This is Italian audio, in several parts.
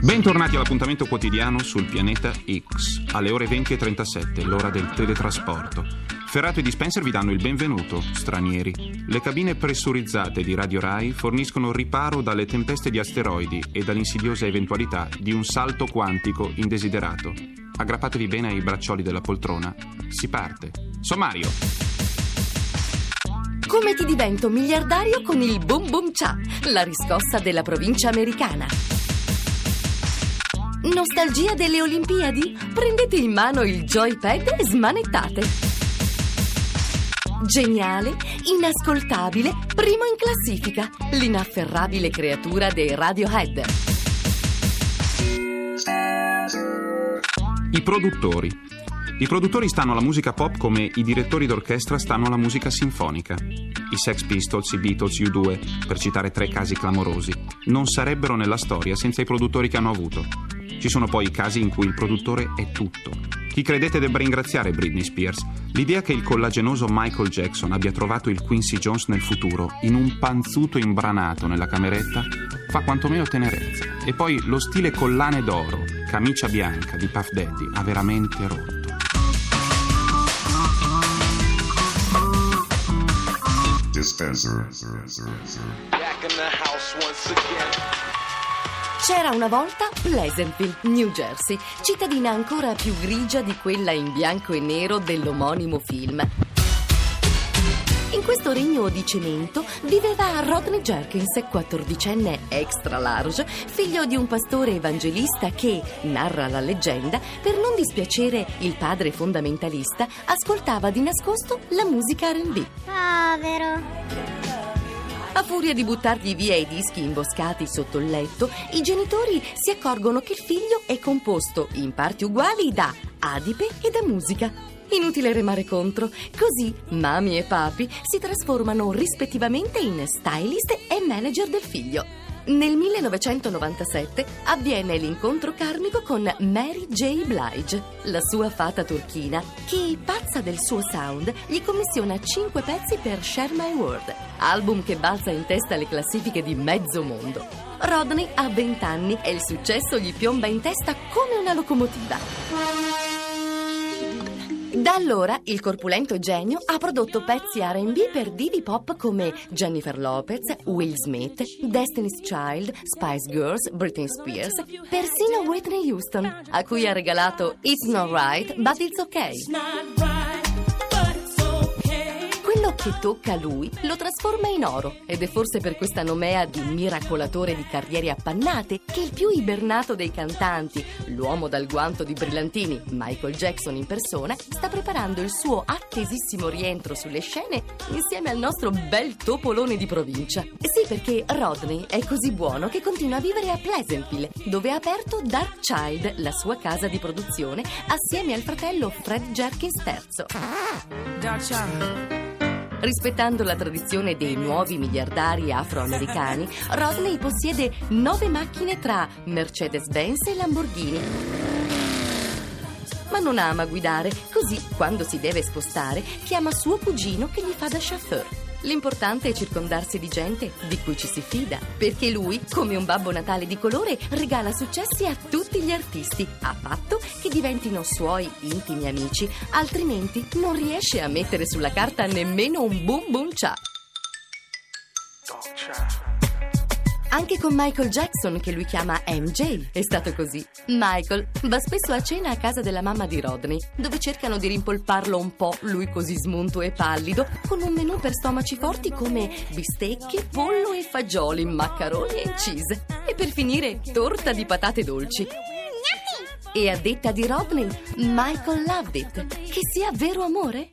Bentornati all'appuntamento quotidiano sul pianeta X, alle ore 20.37, l'ora del teletrasporto. Ferrato e Dispenser vi danno il benvenuto, stranieri. Le cabine pressurizzate di Radio Rai forniscono riparo dalle tempeste di asteroidi e dall'insidiosa eventualità di un salto quantico indesiderato. Aggrappatevi bene ai braccioli della poltrona. Si parte. Sommario. Come ti divento miliardario con il Boom Boom Cha, la riscossa della provincia americana. Nostalgia delle Olimpiadi? Prendete in mano il joypad e smanettate. Geniale, inascoltabile, primo in classifica, l'inafferrabile creatura dei Radiohead. I produttori. I produttori stanno alla musica pop come i direttori d'orchestra stanno alla musica sinfonica. I Sex Pistols, i Beatles, U2, per citare tre casi clamorosi, non sarebbero nella storia senza i produttori che hanno avuto. Ci sono poi i casi in cui il produttore è tutto. Chi credete debba ringraziare Britney Spears? L'idea che il collagenoso Michael Jackson abbia trovato il Quincy Jones nel futuro in un panzuto imbranato nella cameretta fa quantomeno tenerezza. E poi lo stile collane d'oro, camicia bianca di Puff Daddy ha veramente rotto. Dispenser. Back in the house once again. C'era una volta Pleasantville, New Jersey, cittadina ancora più grigia di quella in bianco e nero dell'omonimo film. In questo regno di cemento viveva Rodney Jerkins, quattordicenne extra large, figlio di un pastore evangelista che, narra la leggenda, per non dispiacere il padre fondamentalista, ascoltava di nascosto la musica R&B. Povero. A furia di buttargli via i dischi imboscati sotto il letto, i genitori si accorgono che il figlio è composto in parti uguali da adipe e da musica. Inutile remare contro. Così mami e papi si trasformano rispettivamente in stylist e manager del figlio. Nel 1997 avviene l'incontro karmico con Mary J. Blige, la sua fata turchina, che, pazza del suo sound, gli commissiona 5 pezzi per Share My World, album che balza in testa alle classifiche di mezzo mondo. Rodney ha 20 anni e il successo gli piomba in testa come una locomotiva. Da allora il corpulento genio ha prodotto pezzi RB per divi pop come Jennifer Lopez, Will Smith, Destiny's Child, Spice Girls, Britney Spears, persino Whitney Houston, a cui ha regalato It's Not Right, But It's Okay. Quello che tocca a lui lo trasforma in oro ed è forse per questa nomea di miracolatore di carriere appannate che il più ibernato dei cantanti, l'uomo dal guanto di brillantini, Michael Jackson in persona, sta preparando il suo attesissimo rientro sulle scene insieme al nostro bel topolone di provincia. Sì, perché Rodney è così buono che continua a vivere a Pleasantville, dove ha aperto Dark Child, la sua casa di produzione, assieme al fratello Fred Jerkins III. Rispettando la tradizione dei nuovi miliardari afroamericani, Rodney possiede nove macchine tra Mercedes-Benz e Lamborghini. Ma non ama guidare, così quando si deve spostare chiama suo cugino che gli fa da chauffeur. L'importante è circondarsi di gente di cui ci si fida, perché lui, come un babbo Natale di colore, regala successi a tutti gli artisti, a patto che diventino suoi intimi amici, altrimenti non riesce a mettere sulla carta nemmeno un boom boom cha. Anche con Michael Jackson, che lui chiama MJ, è stato così. Michael va spesso a cena a casa della mamma di Rodney, dove cercano di rimpolparlo un po', lui così smunto e pallido, con un menù per stomaci forti come bistecche, pollo e fagioli, maccheroni e cheese. E per finire, torta di patate dolci. E a detta di Rodney, Michael loved it. Che sia vero amore?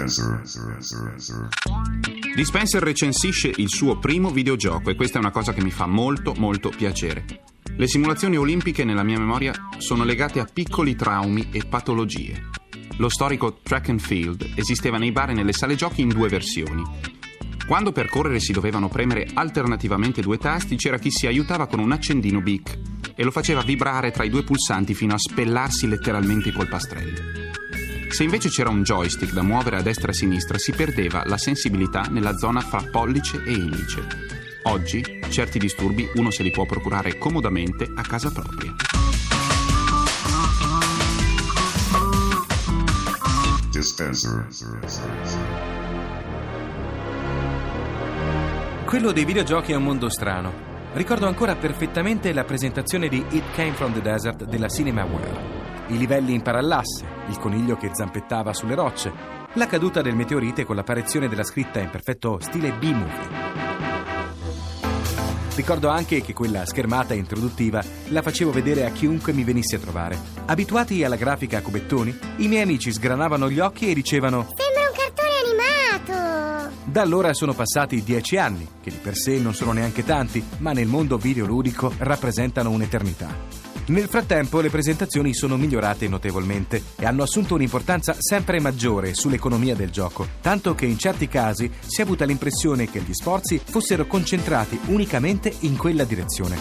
Dispenser. Dispenser recensisce il suo primo videogioco e questa è una cosa che mi fa molto molto piacere. Le simulazioni olimpiche nella mia memoria sono legate a piccoli traumi e patologie. Lo storico track and field esisteva nei bar e nelle sale giochi in due versioni. Quando per correre si dovevano premere alternativamente due tasti, c'era chi si aiutava con un accendino Bic e lo faceva vibrare tra i due pulsanti fino a spellarsi letteralmente i polpastrelli. Se invece c'era un joystick da muovere a destra e a sinistra, si perdeva la sensibilità nella zona fra pollice e indice. Oggi certi disturbi uno se li può procurare comodamente a casa propria. Quello dei videogiochi è un mondo strano. Ricordo ancora perfettamente la presentazione di It Came from the Desert della Cinemaware. I livelli in parallasse, il coniglio che zampettava sulle rocce, la caduta del meteorite con l'apparizione della scritta in perfetto stile B-movie. Ricordo anche che quella schermata introduttiva la facevo vedere a chiunque mi venisse a trovare. Abituati alla grafica a cubettoni, i miei amici sgranavano gli occhi e dicevano Sembra un cartone animato. da allora sono passati dieci anni, che di per sé non sono neanche tanti, ma nel mondo videoludico rappresentano un'eternità. Nel frattempo le presentazioni sono migliorate notevolmente e hanno assunto un'importanza sempre maggiore sull'economia del gioco, tanto che in certi casi si è avuta l'impressione che gli sforzi fossero concentrati unicamente in quella direzione.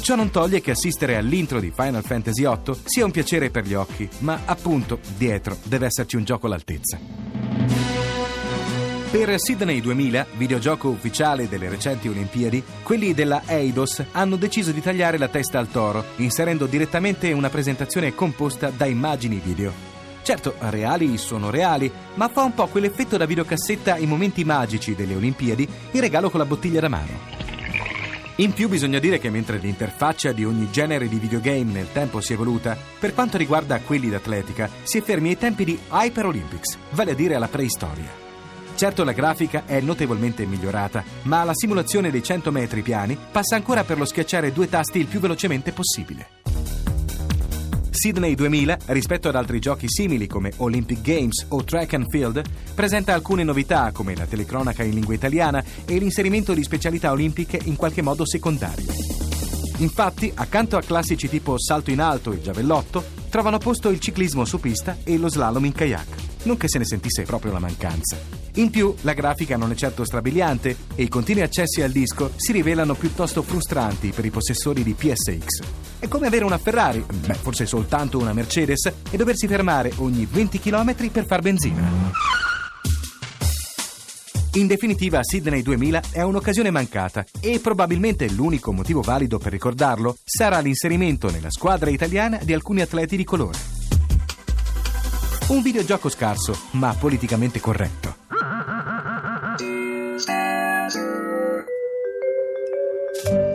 Ciò non toglie che assistere all'intro di Final Fantasy VIII sia un piacere per gli occhi, ma appunto dietro deve esserci un gioco all'altezza. Per Sydney 2000, videogioco ufficiale delle recenti Olimpiadi, quelli della Eidos hanno deciso di tagliare la testa al toro, inserendo direttamente una presentazione composta da immagini video. Certo, reali sono reali, ma fa un po' quell'effetto da videocassetta ai momenti magici delle Olimpiadi in regalo con la bottiglia da mano. In più bisogna dire che mentre l'interfaccia di ogni genere di videogame nel tempo si è evoluta, per quanto riguarda quelli d'atletica, si è fermi ai tempi di Hyper Olympics, vale a dire alla preistoria. Certo la grafica è notevolmente migliorata, ma la simulazione dei 100 metri piani passa ancora per lo schiacciare due tasti il più velocemente possibile. Sydney 2000, rispetto ad altri giochi simili come Olympic Games o Track and Field, presenta alcune novità come la telecronaca in lingua italiana e l'inserimento di specialità olimpiche in qualche modo secondarie. Infatti, accanto a classici tipo salto in alto e giavellotto, trovano posto il ciclismo su pista e lo slalom in kayak. Non che se ne sentisse proprio la mancanza. In più, la grafica non è certo strabiliante e i continui accessi al disco si rivelano piuttosto frustranti per i possessori di PSX. È come avere una Ferrari, beh, forse soltanto una Mercedes, e doversi fermare ogni 20 km per far benzina. In definitiva, Sydney 2000 è un'occasione mancata e probabilmente l'unico motivo valido per ricordarlo sarà l'inserimento nella squadra italiana di alcuni atleti di colore. Un videogioco scarso, ma politicamente corretto.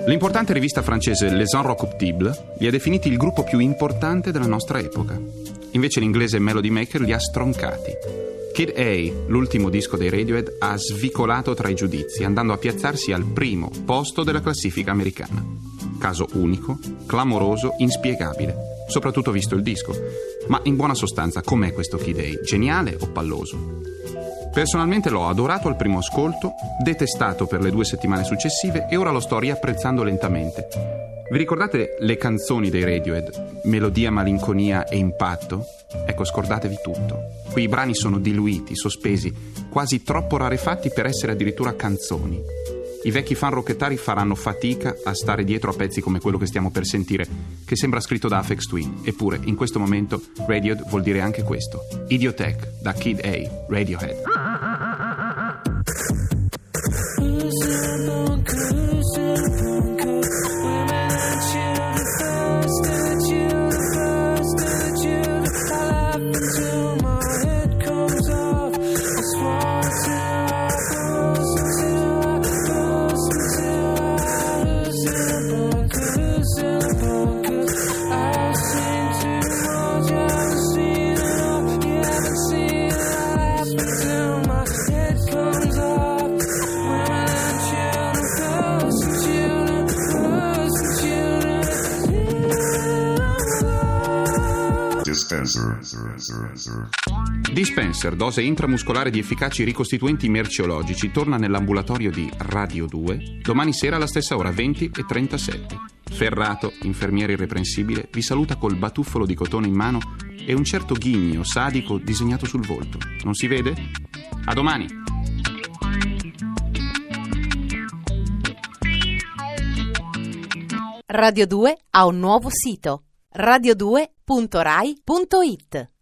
L'importante rivista francese Les Inrecuptibles li ha definiti il gruppo più importante della nostra epoca. Invece l'inglese Melody Maker li ha stroncati. Kid A, l'ultimo disco dei Radiohead, ha svicolato tra i giudizi, andando a piazzarsi al primo posto della classifica americana. Caso unico, clamoroso, inspiegabile, soprattutto visto il disco. Ma in buona sostanza, com'è questo Kid A? Geniale o palloso? Personalmente l'ho adorato al primo ascolto, detestato per le due settimane successive e ora lo sto riapprezzando lentamente. Vi ricordate le canzoni dei Radiohead? Melodia, malinconia e impatto? Ecco, scordatevi tutto. Qui i brani sono diluiti, sospesi, quasi troppo rarefatti per essere addirittura canzoni. I vecchi fan rockettari faranno fatica a stare dietro a pezzi come quello che stiamo per sentire, che sembra scritto da Afex Twin. Eppure, in questo momento, Radiohead vuol dire anche questo. Idiotech, da Kid A, Radiohead. Dispenser. Dose intramuscolare di efficaci ricostituenti merceologici, torna nell'ambulatorio di Radio 2 domani sera alla stessa ora 20 e 37. Ferrato, infermiere irreprensibile, vi saluta col batuffolo di cotone in mano e un certo ghigno sadico disegnato sul volto. Non si vede? A domani! Radio 2 ha un nuovo sito radio2.rai.it